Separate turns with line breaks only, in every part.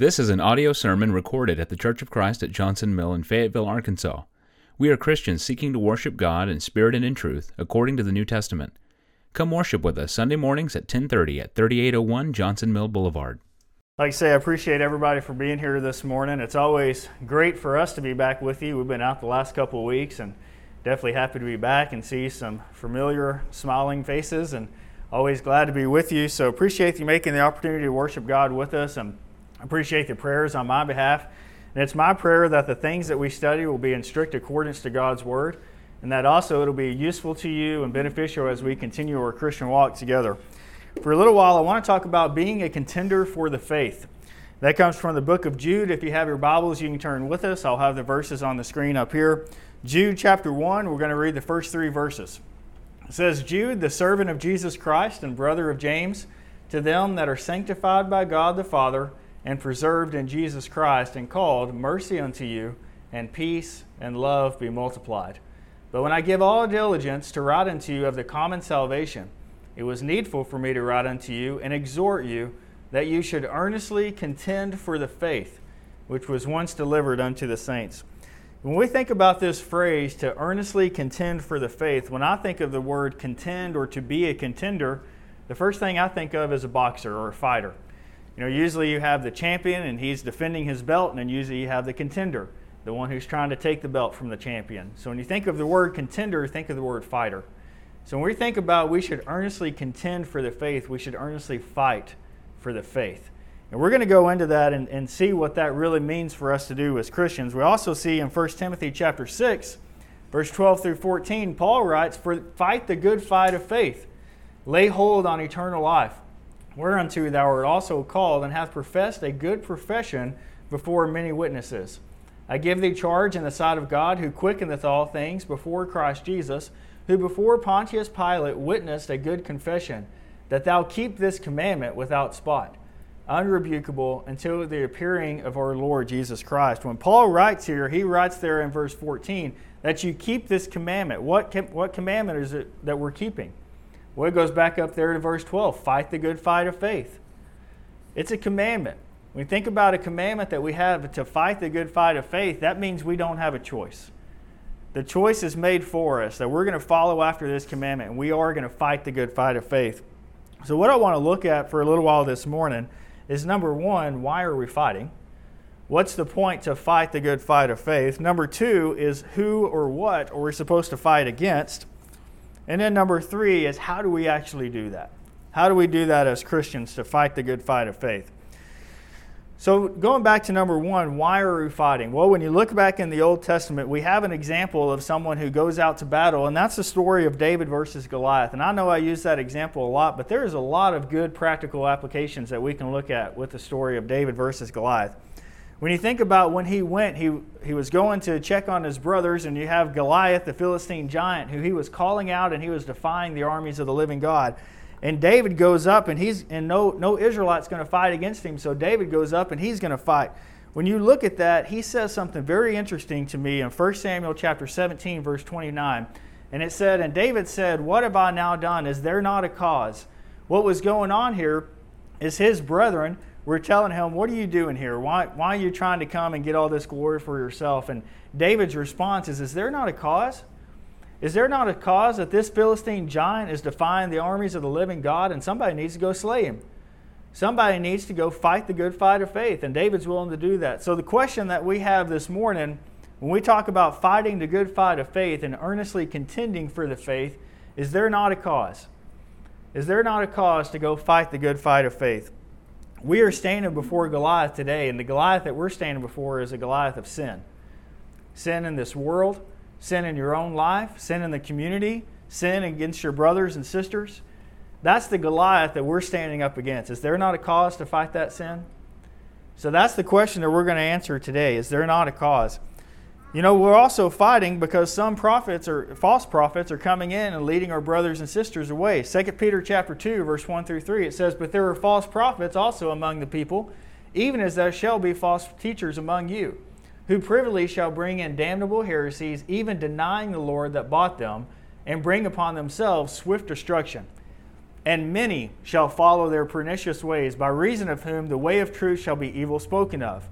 This is an audio sermon recorded at the Church of Christ at Johnson Mill in Fayetteville, Arkansas. We are Christians seeking to worship God in spirit and in truth, according to the New Testament. Come worship with us Sunday mornings at 10:30 at 3801 Johnson Mill Boulevard.
Like I say, I appreciate everybody for being here this morning. It's always great for us to be back with you. We've been out the last couple of weeks and definitely happy to be back and see some familiar smiling faces and always glad to be with you. So appreciate you making the opportunity to worship God with us and appreciate the prayers on my behalf. And it's my prayer that the things that we study will be in strict accordance to God's Word and that also it'll be useful to you and beneficial as we continue our Christian walk together. For a little while, I want to talk about being a contender for the faith. That comes from the book of Jude. If you have your Bibles, you can turn with us. I'll have the verses on the screen up here. Jude chapter 1, we're going to read the first three verses. It says, Jude, the servant of Jesus Christ and brother of James, to them that are sanctified by God the Father and preserved in Jesus Christ and called, mercy unto you, and peace and love be multiplied. But when I give all diligence to write unto you of the common salvation, it was needful for me to write unto you and exhort you that you should earnestly contend for the faith which was once delivered unto the saints. When we think about this phrase, to earnestly contend for the faith, when I think of the word contend or to be a contender, the first thing I think of is a boxer or a fighter. You know, usually you have the champion and he's defending his belt, and then usually you have the contender, the one who's trying to take the belt from the champion. So when you think of the word contender, think of the word fighter. So when we think about we should earnestly contend for the faith, we should earnestly fight for the faith. And we're going to go into that and, and see what that really means for us to do as Christians. We also see in 1 Timothy chapter 6, verse 12 through 14, Paul writes, For fight the good fight of faith, lay hold on eternal life, whereunto thou art also called, and hast professed a good profession before many witnesses. I give thee charge in the sight of God, who quickeneth all things before Christ Jesus, who before Pontius Pilate witnessed a good confession, that thou keep this commandment without spot unrebukable until the appearing of our Lord Jesus Christ. When Paul writes here, he writes there in verse 14 that you keep this commandment. What, what commandment is it that we're keeping? Well, it goes back up there to verse 12 fight the good fight of faith. It's a commandment. When we think about a commandment that we have to fight the good fight of faith, that means we don't have a choice. The choice is made for us that we're going to follow after this commandment and we are going to fight the good fight of faith. So, what I want to look at for a little while this morning is number one, why are we fighting? What's the point to fight the good fight of faith? Number two is who or what are we supposed to fight against? And then number three is how do we actually do that? How do we do that as Christians to fight the good fight of faith? So, going back to number one, why are we fighting? Well, when you look back in the Old Testament, we have an example of someone who goes out to battle, and that's the story of David versus Goliath. And I know I use that example a lot, but there's a lot of good practical applications that we can look at with the story of David versus Goliath. When you think about when he went, he, he was going to check on his brothers, and you have Goliath, the Philistine giant, who he was calling out and he was defying the armies of the living God. And David goes up, and he's and no no Israelite's going to fight against him. So David goes up, and he's going to fight. When you look at that, he says something very interesting to me in 1 Samuel chapter 17, verse 29. And it said, And David said, What have I now done? Is there not a cause? What was going on here is his brethren were telling him, What are you doing here? Why, why are you trying to come and get all this glory for yourself? And David's response is, Is there not a cause? Is there not a cause that this Philistine giant is defying the armies of the living God and somebody needs to go slay him? Somebody needs to go fight the good fight of faith, and David's willing to do that. So, the question that we have this morning, when we talk about fighting the good fight of faith and earnestly contending for the faith, is there not a cause? Is there not a cause to go fight the good fight of faith? We are standing before Goliath today, and the Goliath that we're standing before is a Goliath of sin. Sin in this world, sin in your own life, sin in the community, sin against your brothers and sisters. That's the Goliath that we're standing up against. Is there not a cause to fight that sin? So that's the question that we're going to answer today. Is there not a cause? You know, we're also fighting because some prophets or false prophets are coming in and leading our brothers and sisters away. 2 Peter chapter 2, verse 1 through 3, it says, But there are false prophets also among the people, even as there shall be false teachers among you who privily shall bring in damnable heresies, even denying the Lord that bought them, and bring upon themselves swift destruction. and many shall follow their pernicious ways, by reason of whom the way of truth shall be evil spoken of.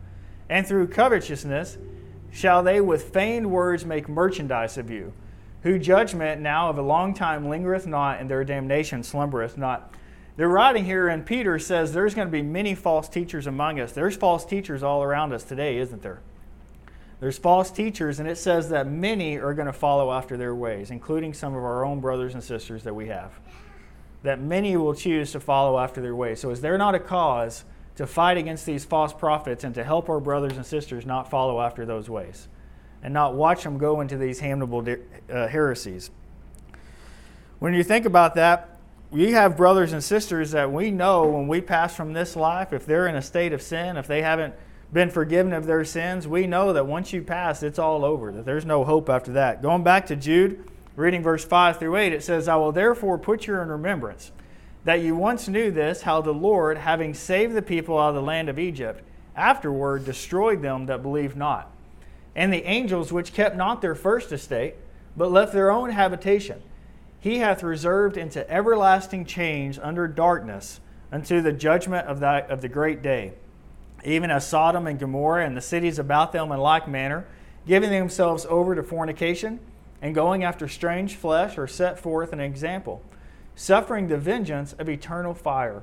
And through covetousness shall they with feigned words make merchandise of you, who judgment now of a long time lingereth not, and their damnation slumbereth not. They're writing here, and Peter says there's going to be many false teachers among us. There's false teachers all around us today, isn't there? There's false teachers, and it says that many are going to follow after their ways, including some of our own brothers and sisters that we have that many will choose to follow after their ways. So, is there not a cause to fight against these false prophets and to help our brothers and sisters not follow after those ways and not watch them go into these damnable uh, heresies? When you think about that, we have brothers and sisters that we know when we pass from this life, if they're in a state of sin, if they haven't been forgiven of their sins, we know that once you pass, it's all over, that there's no hope after that. Going back to Jude, reading verse 5 through 8, it says, I will therefore put you in remembrance that you once knew this, how the Lord, having saved the people out of the land of Egypt, afterward destroyed them that believed not, and the angels which kept not their first estate, but left their own habitation. He hath reserved into everlasting change under darkness unto the judgment of, that, of the great day, even as Sodom and Gomorrah and the cities about them in like manner, giving themselves over to fornication and going after strange flesh are set forth an example, suffering the vengeance of eternal fire.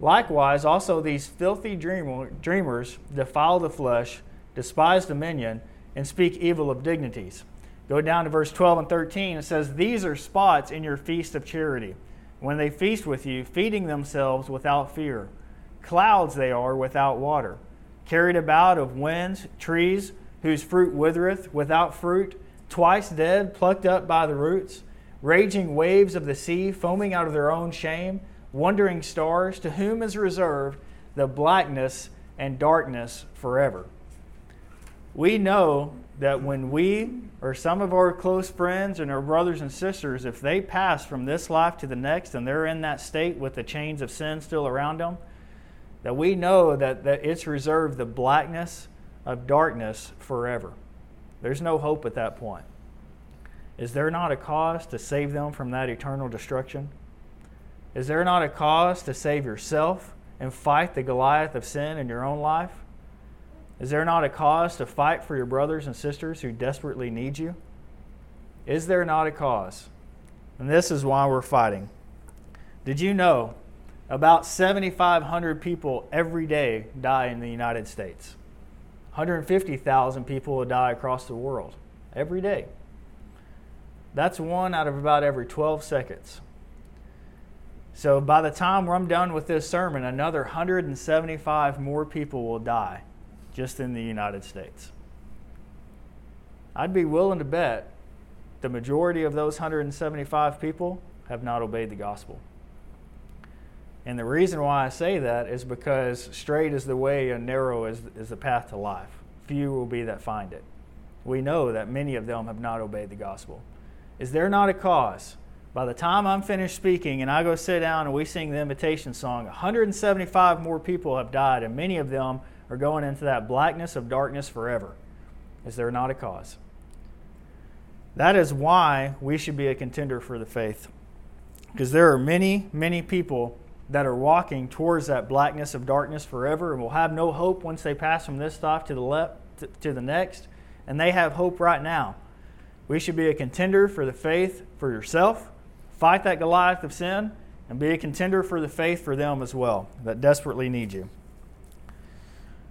Likewise, also these filthy dreamers defile the flesh, despise dominion, and speak evil of dignities. Go down to verse 12 and 13. It says, These are spots in your feast of charity, when they feast with you, feeding themselves without fear. Clouds they are without water, carried about of winds, trees whose fruit withereth, without fruit twice dead, plucked up by the roots, raging waves of the sea, foaming out of their own shame, wandering stars, to whom is reserved the blackness and darkness forever. We know that when we or some of our close friends and our brothers and sisters, if they pass from this life to the next and they're in that state with the chains of sin still around them, that we know that, that it's reserved the blackness of darkness forever. There's no hope at that point. Is there not a cause to save them from that eternal destruction? Is there not a cause to save yourself and fight the Goliath of sin in your own life? Is there not a cause to fight for your brothers and sisters who desperately need you? Is there not a cause? And this is why we're fighting. Did you know about 7,500 people every day die in the United States? 150,000 people die across the world every day. That's one out of about every 12 seconds. So by the time I'm done with this sermon, another 175 more people will die just in the United States. I'd be willing to bet the majority of those 175 people have not obeyed the gospel. And the reason why I say that is because straight is the way and narrow is, is the path to life. Few will be that find it. We know that many of them have not obeyed the gospel. Is there not a cause? By the time I'm finished speaking and I go sit down and we sing the invitation song, 175 more people have died, and many of them are going into that blackness of darkness forever. Is there not a cause? That is why we should be a contender for the faith. Because there are many, many people that are walking towards that blackness of darkness forever and will have no hope once they pass from this life to the left to, to the next and they have hope right now we should be a contender for the faith for yourself fight that goliath of sin and be a contender for the faith for them as well that desperately need you.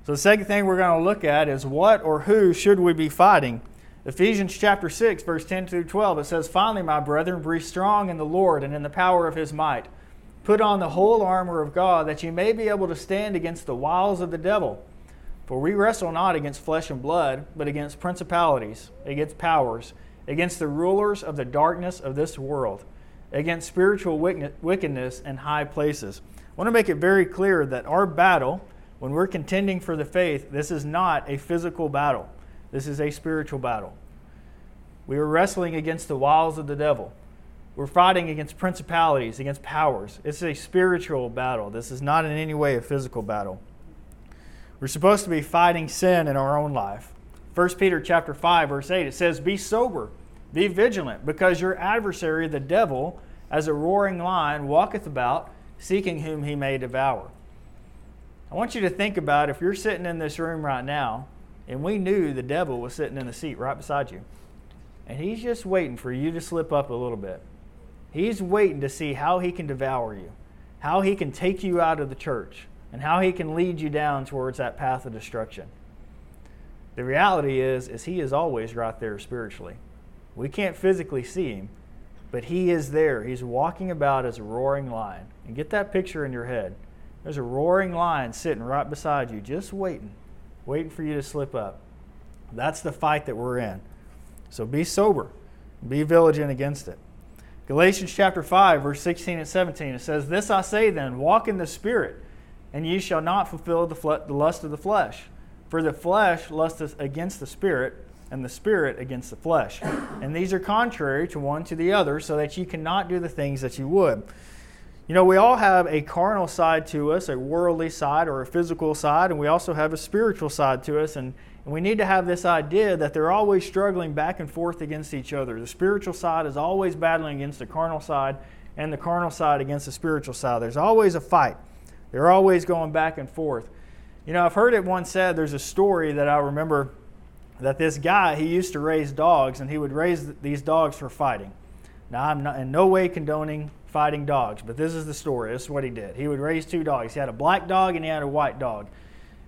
So the second thing we're going to look at is what or who should we be fighting? Ephesians chapter 6 verse 10 through 12 it says finally my brethren be strong in the Lord and in the power of his might. Put on the whole armor of God, that you may be able to stand against the wiles of the devil. For we wrestle not against flesh and blood, but against principalities, against powers, against the rulers of the darkness of this world, against spiritual wickedness in high places. I want to make it very clear that our battle, when we're contending for the faith, this is not a physical battle. This is a spiritual battle. We are wrestling against the wiles of the devil. We're fighting against principalities, against powers. It's a spiritual battle. This is not in any way a physical battle. We're supposed to be fighting sin in our own life. 1 Peter chapter 5 verse 8 it says be sober, be vigilant because your adversary the devil as a roaring lion walketh about, seeking whom he may devour. I want you to think about if you're sitting in this room right now, and we knew the devil was sitting in the seat right beside you, and he's just waiting for you to slip up a little bit. He's waiting to see how he can devour you, how he can take you out of the church, and how he can lead you down towards that path of destruction. The reality is is he is always right there spiritually. We can't physically see him, but he is there. He's walking about as a roaring lion. And get that picture in your head. There's a roaring lion sitting right beside you, just waiting, waiting for you to slip up. That's the fight that we're in. So be sober, be vigilant against it. Galatians chapter 5, verse 16 and 17, it says, This I say then, walk in the Spirit, and ye shall not fulfill the, lust of the flesh. For the flesh lusteth against the Spirit, and the Spirit against the flesh. And these are contrary to one to the other, so that ye cannot do the things that ye would. You know, we all have a carnal side to us, a worldly side or a physical side, and we also have a spiritual side to us. And and we need to have this idea that they're always struggling back and forth against each other. The spiritual side is always battling against the carnal side, and the carnal side against the spiritual side. There's always a fight. They're always going back and forth. You know, I've heard it once said, there's a story that I remember that this guy, he used to raise dogs, and he would raise these dogs for fighting. Now, I'm not in no way condoning fighting dogs, but this is the story. This is what he did. He would raise two dogs. He had a black dog and he had a white dog.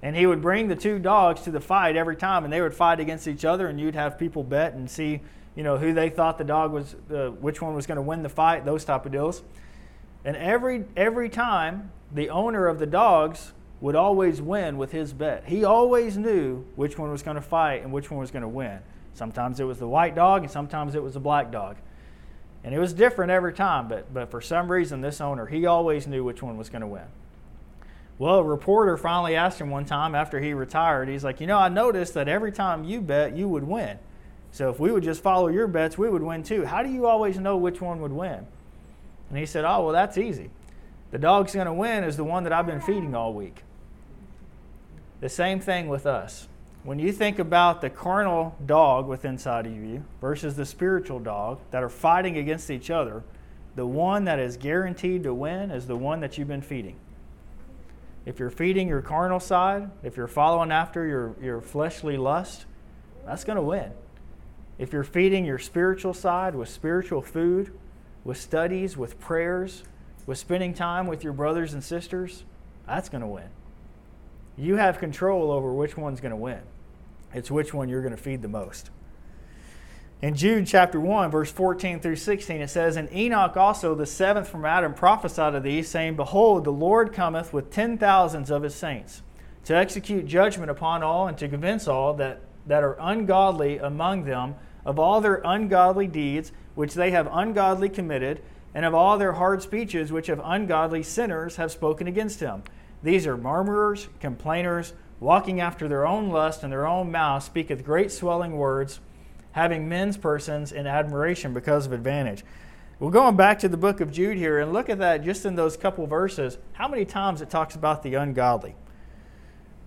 And he would bring the two dogs to the fight every time, and they would fight against each other, and you'd have people bet and see, you know, who they thought the dog was, uh, which one was going to win the fight, those type of deals. And every every time, the owner of the dogs would always win with his bet. He always knew which one was going to fight and which one was going to win. Sometimes it was the white dog, and sometimes it was the black dog. And it was different every time, but, but for some reason, this owner, he always knew which one was going to win. Well, a reporter finally asked him one time after he retired, he's like, You know, I noticed that every time you bet, you would win. So if we would just follow your bets, we would win too. How do you always know which one would win? And he said, Oh, well, that's easy. The dog's going to win is the one that I've been feeding all week. The same thing with us. When you think about the carnal dog within inside of you versus the spiritual dog that are fighting against each other, the one that is guaranteed to win is the one that you've been feeding. If you're feeding your carnal side, if you're following after your, your fleshly lust, that's going to win. If you're feeding your spiritual side with spiritual food, with studies, with prayers, with spending time with your brothers and sisters, that's going to win. You have control over which one's going to win. It's which one you're going to feed the most. In Jude chapter 1, verse 14 through 16, it says, And Enoch also, the seventh from Adam, prophesied of these, saying, Behold, the Lord cometh with ten thousands of his saints, to execute judgment upon all, and to convince all that, that are ungodly among them of all their ungodly deeds which they have ungodly committed, and of all their hard speeches which of ungodly sinners have spoken against him. These are murmurers, complainers, walking after their own lust, and their own mouth speaketh great swelling words having men's persons in admiration because of advantage. We're going back to the book of Jude here and look at that just in those couple verses, how many times it talks about the ungodly.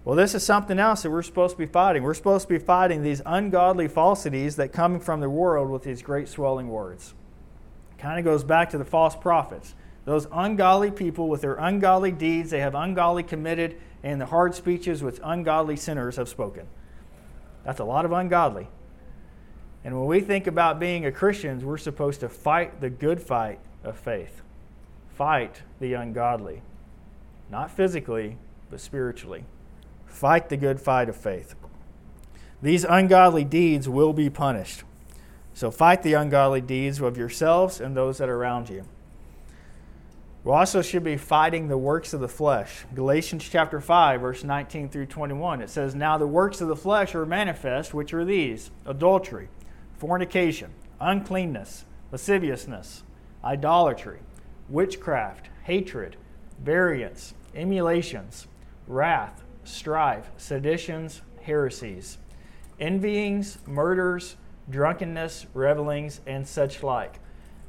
Well, this is something else that we're supposed to be fighting. We're supposed to be fighting these ungodly falsities that come from the world with these great swelling words. Kind of goes back to the false prophets. Those ungodly people with their ungodly deeds, they have ungodly committed, and the hard speeches which ungodly sinners have spoken. That's a lot of ungodly. And when we think about being a Christian, we're supposed to fight the good fight of faith, fight the ungodly, not physically, but spiritually. Fight the good fight of faith. These ungodly deeds will be punished. So fight the ungodly deeds of yourselves and those that are around you. We also should be fighting the works of the flesh. Galatians chapter 5, verse 19 through 21. It says, Now the works of the flesh are manifest, which are these adultery fornication, uncleanness, lasciviousness, idolatry, witchcraft, hatred, variance, emulations, wrath, strife, seditions, heresies, envyings, murders, drunkenness, revelings, and such like.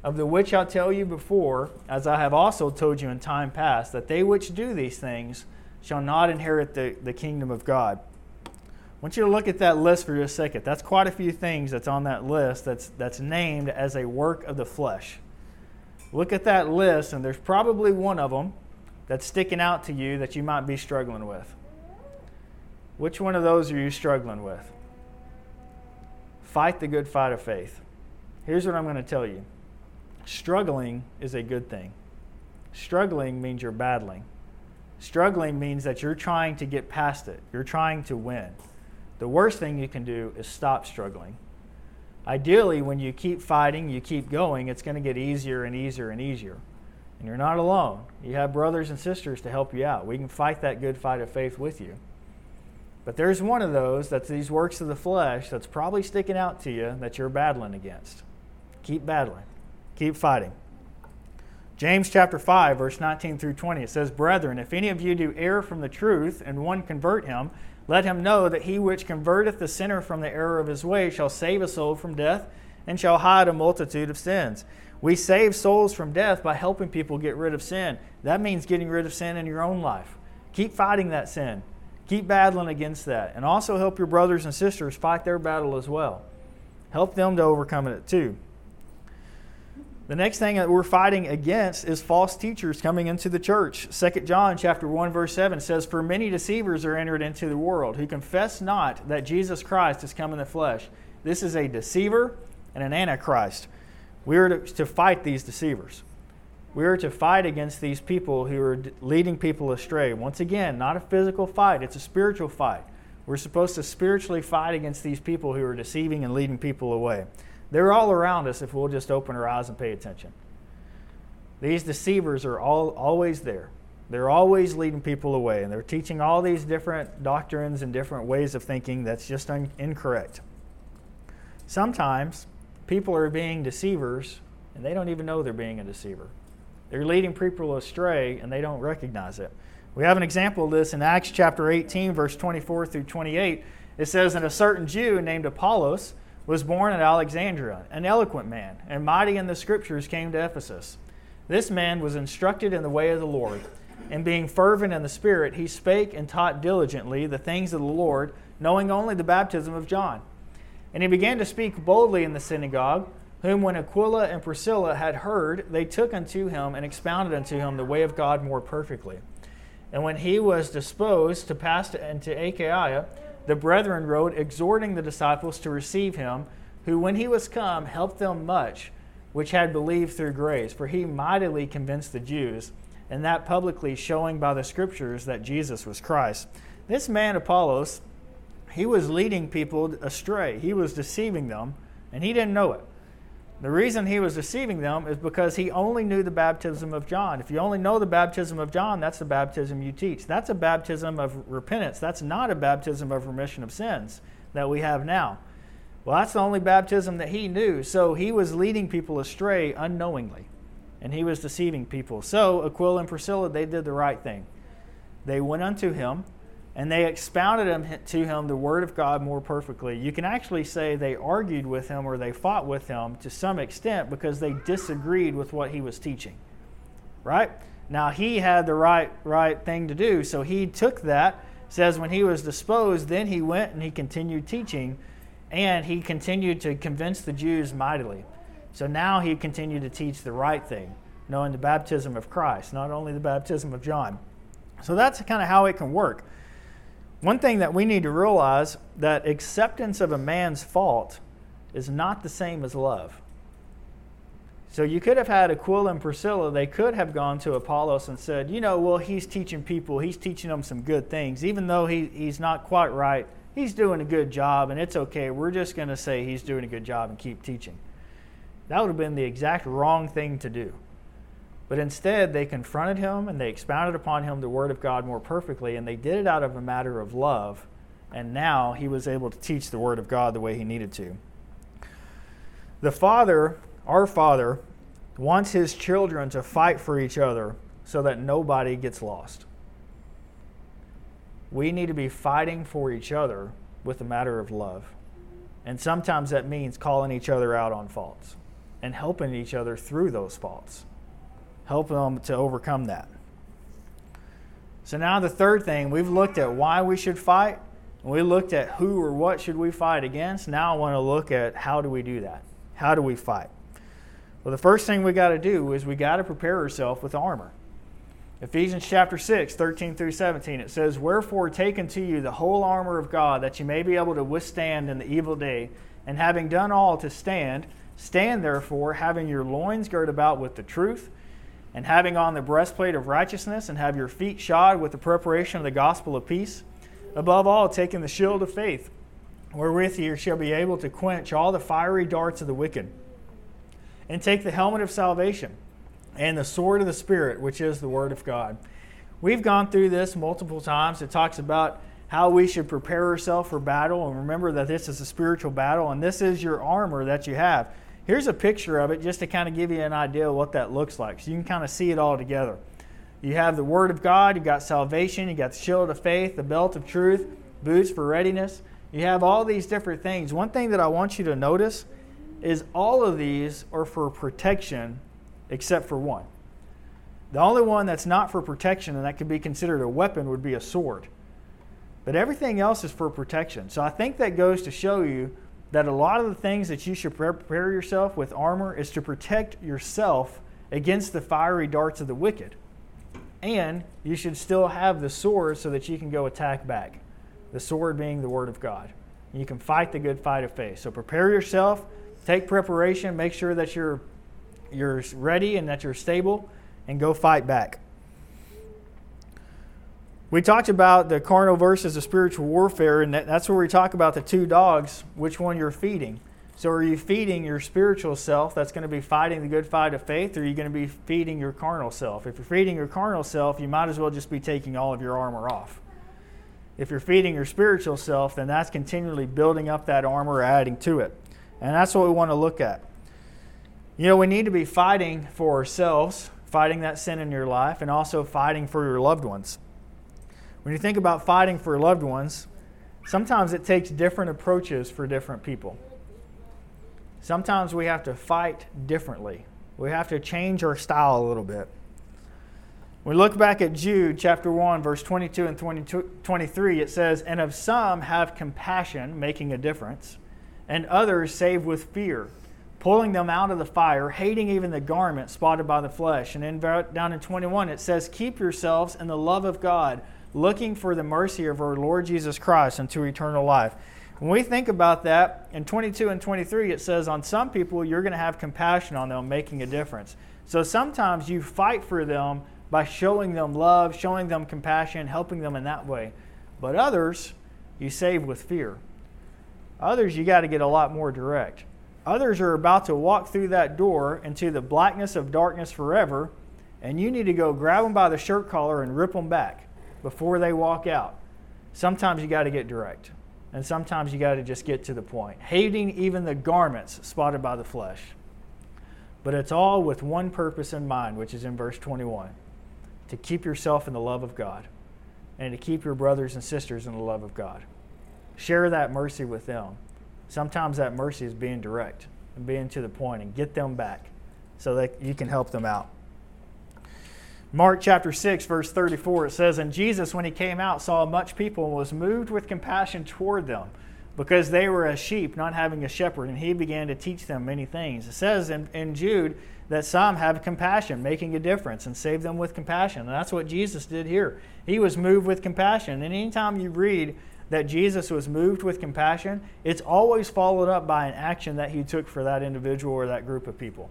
Of the which I tell you before, as I have also told you in time past, that they which do these things shall not inherit the, the kingdom of God. I want you to look at that list for just a second. That's quite a few things that's on that list that's, that's named as a work of the flesh. Look at that list, and there's probably one of them that's sticking out to you that you might be struggling with. Which one of those are you struggling with? Fight the good fight of faith. Here's what I'm going to tell you struggling is a good thing. Struggling means you're battling. Struggling means that you're trying to get past it, you're trying to win. The worst thing you can do is stop struggling. Ideally, when you keep fighting, you keep going, it's going to get easier and easier and easier. And you're not alone. You have brothers and sisters to help you out. We can fight that good fight of faith with you. But there's one of those that's these works of the flesh that's probably sticking out to you that you're battling against. Keep battling, keep fighting. James chapter 5, verse 19 through 20, it says, Brethren, if any of you do err from the truth, and one convert him, let him know that he which converteth the sinner from the error of his way shall save a soul from death and shall hide a multitude of sins. We save souls from death by helping people get rid of sin. That means getting rid of sin in your own life. Keep fighting that sin. Keep battling against that. And also help your brothers and sisters fight their battle as well. Help them to overcome it too. The next thing that we're fighting against is false teachers coming into the church. 2 John chapter 1 verse 7 says for many deceivers are entered into the world who confess not that Jesus Christ has come in the flesh. This is a deceiver and an antichrist. We are to fight these deceivers. We are to fight against these people who are leading people astray. Once again, not a physical fight, it's a spiritual fight. We're supposed to spiritually fight against these people who are deceiving and leading people away. They're all around us if we'll just open our eyes and pay attention. These deceivers are all, always there. They're always leading people away, and they're teaching all these different doctrines and different ways of thinking that's just un- incorrect. Sometimes people are being deceivers, and they don't even know they're being a deceiver. They're leading people astray, and they don't recognize it. We have an example of this in Acts chapter 18, verse 24 through 28. It says, And a certain Jew named Apollos, was born at Alexandria, an eloquent man, and mighty in the scriptures came to Ephesus. This man was instructed in the way of the Lord, and being fervent in the Spirit, he spake and taught diligently the things of the Lord, knowing only the baptism of John. And he began to speak boldly in the synagogue, whom when Aquila and Priscilla had heard, they took unto him and expounded unto him the way of God more perfectly. And when he was disposed to pass into Achaia, the brethren wrote, exhorting the disciples to receive him, who, when he was come, helped them much, which had believed through grace. For he mightily convinced the Jews, and that publicly showing by the scriptures that Jesus was Christ. This man, Apollos, he was leading people astray, he was deceiving them, and he didn't know it. The reason he was deceiving them is because he only knew the baptism of John. If you only know the baptism of John, that's the baptism you teach. That's a baptism of repentance. That's not a baptism of remission of sins that we have now. Well, that's the only baptism that he knew. So he was leading people astray unknowingly, and he was deceiving people. So Aquila and Priscilla, they did the right thing. They went unto him and they expounded to him the word of God more perfectly. You can actually say they argued with him or they fought with him to some extent because they disagreed with what he was teaching. Right? Now he had the right right thing to do, so he took that. Says when he was disposed, then he went and he continued teaching, and he continued to convince the Jews mightily. So now he continued to teach the right thing, knowing the baptism of Christ, not only the baptism of John. So that's kind of how it can work. One thing that we need to realize that acceptance of a man's fault is not the same as love. So you could have had Aquila and Priscilla, they could have gone to Apollos and said, you know, well, he's teaching people, he's teaching them some good things. Even though he, he's not quite right, he's doing a good job, and it's okay. We're just going to say he's doing a good job and keep teaching. That would have been the exact wrong thing to do. But instead, they confronted him and they expounded upon him the Word of God more perfectly, and they did it out of a matter of love. And now he was able to teach the Word of God the way he needed to. The Father, our Father, wants his children to fight for each other so that nobody gets lost. We need to be fighting for each other with a matter of love. And sometimes that means calling each other out on faults and helping each other through those faults help them to overcome that. So now the third thing, we've looked at why we should fight. We looked at who or what should we fight against. Now I want to look at how do we do that? How do we fight? Well, the first thing we got to do is we got to prepare ourselves with armor. Ephesians chapter 6, 13 through 17, it says, Wherefore take unto you the whole armor of God, that you may be able to withstand in the evil day, and having done all to stand, stand therefore, having your loins girt about with the truth, and having on the breastplate of righteousness, and have your feet shod with the preparation of the gospel of peace. Above all, taking the shield of faith, wherewith you shall be able to quench all the fiery darts of the wicked. And take the helmet of salvation and the sword of the Spirit, which is the Word of God. We've gone through this multiple times. It talks about how we should prepare ourselves for battle, and remember that this is a spiritual battle, and this is your armor that you have. Here's a picture of it just to kind of give you an idea of what that looks like, so you can kind of see it all together. You have the Word of God, you've got salvation, you've got the shield of faith, the belt of truth, boots for readiness. You have all these different things. One thing that I want you to notice is all of these are for protection except for one. The only one that's not for protection and that could be considered a weapon would be a sword. But everything else is for protection. So I think that goes to show you that a lot of the things that you should prepare yourself with armor is to protect yourself against the fiery darts of the wicked. And you should still have the sword so that you can go attack back. The sword being the word of God. You can fight the good fight of faith. So prepare yourself, take preparation, make sure that you're you're ready and that you're stable, and go fight back. We talked about the carnal versus the spiritual warfare, and that's where we talk about the two dogs, which one you're feeding. So, are you feeding your spiritual self that's going to be fighting the good fight of faith, or are you going to be feeding your carnal self? If you're feeding your carnal self, you might as well just be taking all of your armor off. If you're feeding your spiritual self, then that's continually building up that armor, adding to it. And that's what we want to look at. You know, we need to be fighting for ourselves, fighting that sin in your life, and also fighting for your loved ones. When you think about fighting for loved ones, sometimes it takes different approaches for different people. Sometimes we have to fight differently. We have to change our style a little bit. We look back at Jude chapter 1, verse 22 and 22, 23, it says, And of some have compassion, making a difference, and others save with fear pulling them out of the fire, hating even the garment spotted by the flesh. And then down in 21, it says, Keep yourselves in the love of God, looking for the mercy of our Lord Jesus Christ unto eternal life. When we think about that, in 22 and 23, it says, On some people, you're going to have compassion on them, making a difference. So sometimes you fight for them by showing them love, showing them compassion, helping them in that way. But others, you save with fear. Others, you got to get a lot more direct. Others are about to walk through that door into the blackness of darkness forever, and you need to go grab them by the shirt collar and rip them back before they walk out. Sometimes you got to get direct, and sometimes you got to just get to the point, hating even the garments spotted by the flesh. But it's all with one purpose in mind, which is in verse 21 to keep yourself in the love of God and to keep your brothers and sisters in the love of God. Share that mercy with them. Sometimes that mercy is being direct and being to the point and get them back so that you can help them out. Mark chapter 6, verse 34, it says, And Jesus, when he came out, saw much people and was moved with compassion toward them because they were as sheep, not having a shepherd, and he began to teach them many things. It says in, in Jude that some have compassion, making a difference, and save them with compassion. And that's what Jesus did here. He was moved with compassion. And anytime you read that Jesus was moved with compassion, it's always followed up by an action that he took for that individual or that group of people.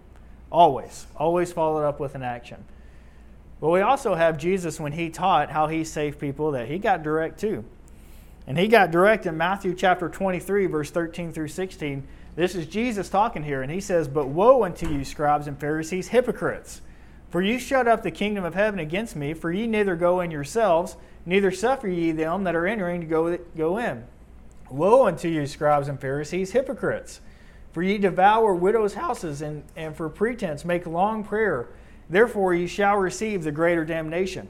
Always. Always followed up with an action. But we also have Jesus when he taught how he saved people that he got direct too. And he got direct in Matthew chapter 23, verse 13 through 16. This is Jesus talking here, and he says, But woe unto you, scribes and Pharisees, hypocrites! For you shut up the kingdom of heaven against me, for ye neither go in yourselves, neither suffer ye them that are entering to go, go in. Woe unto you, scribes and Pharisees, hypocrites! For ye devour widows' houses, and, and for pretense make long prayer. Therefore ye shall receive the greater damnation.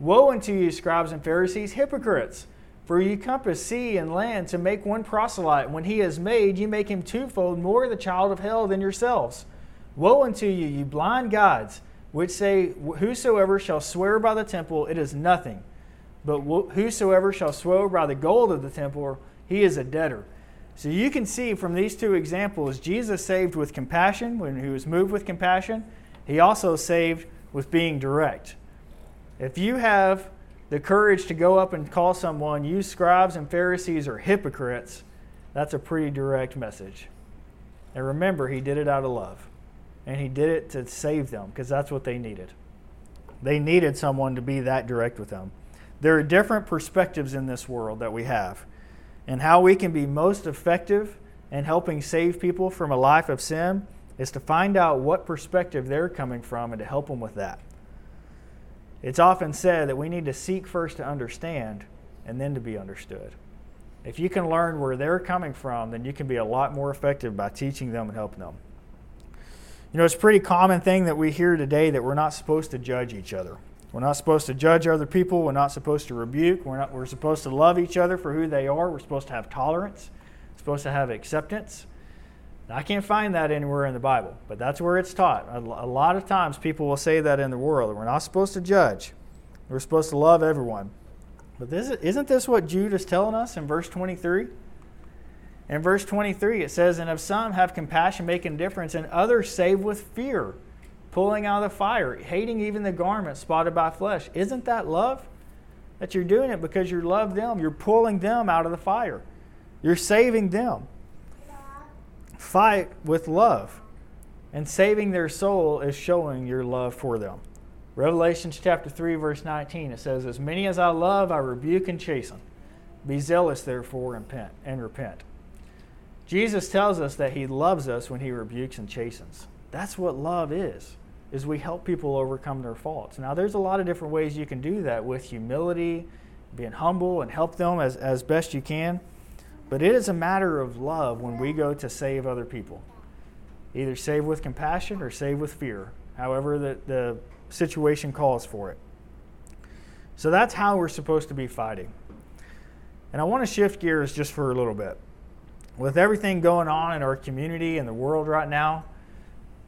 Woe unto you, scribes and Pharisees, hypocrites! For ye compass sea and land to make one proselyte. When he is made, ye make him twofold more the child of hell than yourselves. Woe unto you, ye blind guides! which say, Whosoever shall swear by the temple, it is nothing. But whosoever shall swear by the gold of the temple, he is a debtor. So you can see from these two examples, Jesus saved with compassion when he was moved with compassion. He also saved with being direct. If you have the courage to go up and call someone, you scribes and Pharisees are hypocrites, that's a pretty direct message. And remember, he did it out of love. And he did it to save them because that's what they needed. They needed someone to be that direct with them. There are different perspectives in this world that we have. And how we can be most effective in helping save people from a life of sin is to find out what perspective they're coming from and to help them with that. It's often said that we need to seek first to understand and then to be understood. If you can learn where they're coming from, then you can be a lot more effective by teaching them and helping them. You know, it's a pretty common thing that we hear today that we're not supposed to judge each other. We're not supposed to judge other people. We're not supposed to rebuke. We're, not, we're supposed to love each other for who they are. We're supposed to have tolerance. We're supposed to have acceptance. I can't find that anywhere in the Bible, but that's where it's taught. A, lot of times people will say that in the world. We're not supposed to judge. We're supposed to love everyone. But this, isn't this what Jude is telling us in verse 23? In verse 23, it says, And of some have compassion, making difference, and others save with fear, pulling out of the fire, hating even the garment spotted by flesh. Isn't that love? That you're doing it because you love them. You're pulling them out of the fire, you're saving them. Fight with love. And saving their soul is showing your love for them. Revelations chapter 3, verse 19, it says, As many as I love, I rebuke and chasten. Be zealous, therefore, and repent. And repent. Jesus tells us that he loves us when he rebukes and chastens. That's what love is, is we help people overcome their faults. Now, there's a lot of different ways you can do that with humility, being humble, and help them as, as best you can. But it is a matter of love when we go to save other people. Either save with compassion or save with fear, however the, the situation calls for it. So that's how we're supposed to be fighting. And I want to shift gears just for a little bit. With everything going on in our community and the world right now,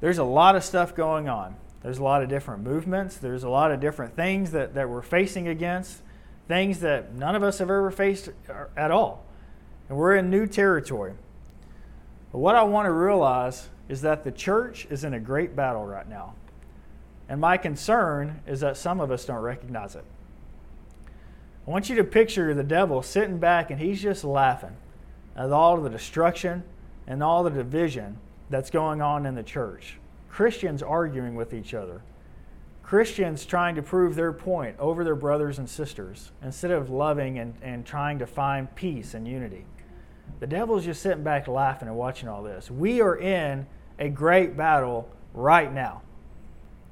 there's a lot of stuff going on. There's a lot of different movements. There's a lot of different things that, that we're facing against, things that none of us have ever faced uh, at all. And we're in new territory. But what I want to realize is that the church is in a great battle right now. And my concern is that some of us don't recognize it. I want you to picture the devil sitting back and he's just laughing at all the destruction and all the division that's going on in the church. Christians arguing with each other. Christians trying to prove their point over their brothers and sisters instead of loving and, and trying to find peace and unity. The devil's just sitting back laughing and watching all this. We are in a great battle right now.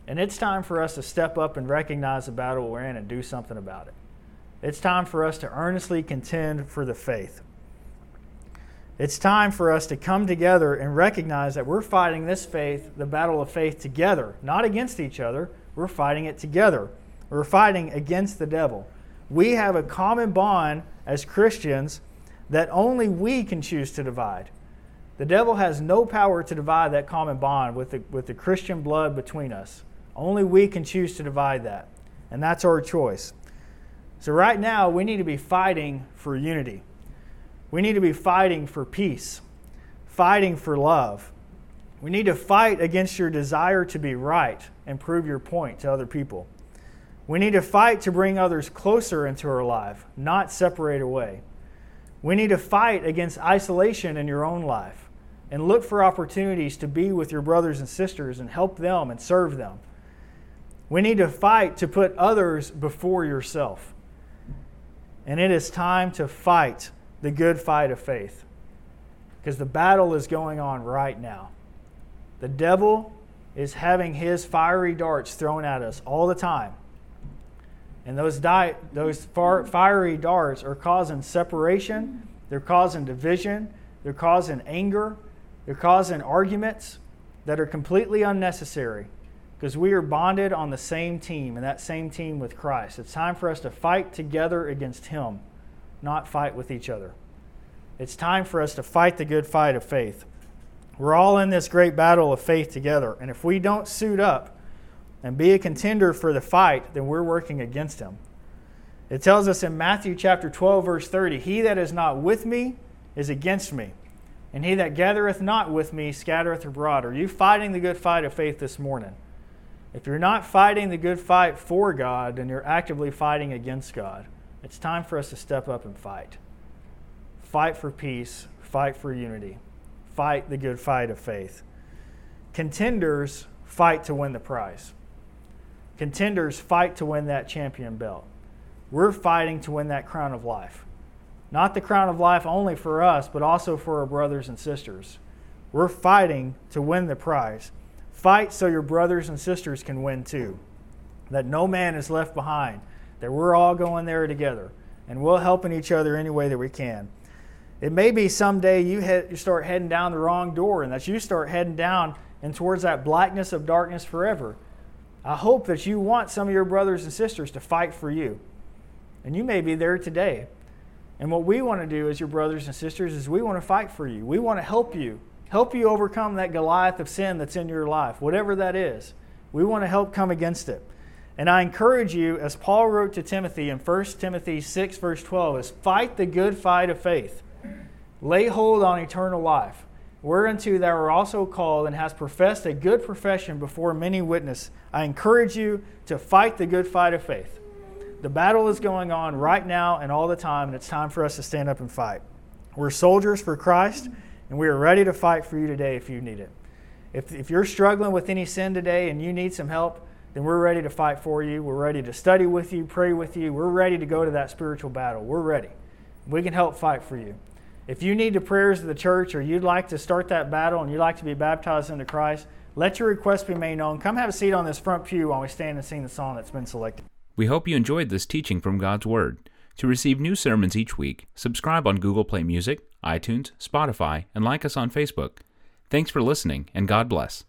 And it's time for us to step up and recognize the battle we're in and do something about it. It's time for us to earnestly contend for the faith. It's time for us to come together and recognize that we're fighting this faith, the battle of faith, together, not against each other. We're fighting it together. We're fighting against the devil. We have a common bond as Christians that only we can choose to divide. The devil has no power to divide that common bond with the, with the Christian blood between us. Only we can choose to divide that. And that's our choice. So, right now, we need to be fighting for unity. We need to be fighting for peace, fighting for love. We need to fight against your desire to be right and prove your point to other people. We need to fight to bring others closer into our life, not separate away. We need to fight against isolation in your own life and look for opportunities to be with your brothers and sisters and help them and serve them. We need to fight to put others before yourself. And it is time to fight the good fight of faith because the battle is going on right now. The devil is having his fiery darts thrown at us all the time. And those, di- those far- fiery darts are causing separation, they're causing division, they're causing anger, they're causing arguments that are completely unnecessary because we are bonded on the same team and that same team with Christ. It's time for us to fight together against Him, not fight with each other. It's time for us to fight the good fight of faith. We're all in this great battle of faith together, and if we don't suit up and be a contender for the fight, then we're working against Him. It tells us in Matthew chapter 12, verse 30, He that is not with me is against me, And he that gathereth not with me scattereth abroad. Are you fighting the good fight of faith this morning? If you're not fighting the good fight for God, then you're actively fighting against God. It's time for us to step up and fight. Fight for peace, fight for unity, fight the good fight of faith. Contenders fight to win the prize. Contenders fight to win that champion belt. We're fighting to win that crown of life. Not the crown of life only for us, but also for our brothers and sisters. We're fighting to win the prize. Fight so your brothers and sisters can win too. That no man is left behind. That we're all going there together. And we're helping each other any way that we can. It may be someday you, head, you start heading down the wrong door and that you start heading down and towards that blackness of darkness forever. I hope that you want some of your brothers and sisters to fight for you. And you may be there today. And what we want to do as your brothers and sisters is we want to fight for you. We want to help you help you overcome that Goliath of sin that's in your life, whatever that is. We want to help come against it. And I encourage you, as Paul wrote to Timothy in 1 Timothy 6, verse 12, is fight the good fight of faith. Lay hold on eternal life, whereunto thou art also called and hast professed a good profession before many witnesses. I encourage you to fight the good fight of faith. The battle is going on right now and all the time, and it's time for us to stand up and fight. We're soldiers for Christ. And we are ready to fight for you today if you need it. If, if you're struggling with any sin today and you need some help, then we're ready to fight for you. We're ready to study with you, pray with you. We're ready to go to that spiritual battle. We're ready. We can help fight for you. If you need the prayers of the church or you'd like to start that battle and you'd like to be baptized into Christ, let your request be made known. Come have a seat on this front pew while we stand and sing the song that's been selected.
We hope you enjoyed this teaching from God's Word. To receive new sermons each week, subscribe on Google Play Music, iTunes, Spotify, and like us on Facebook. Thanks for listening, and God bless.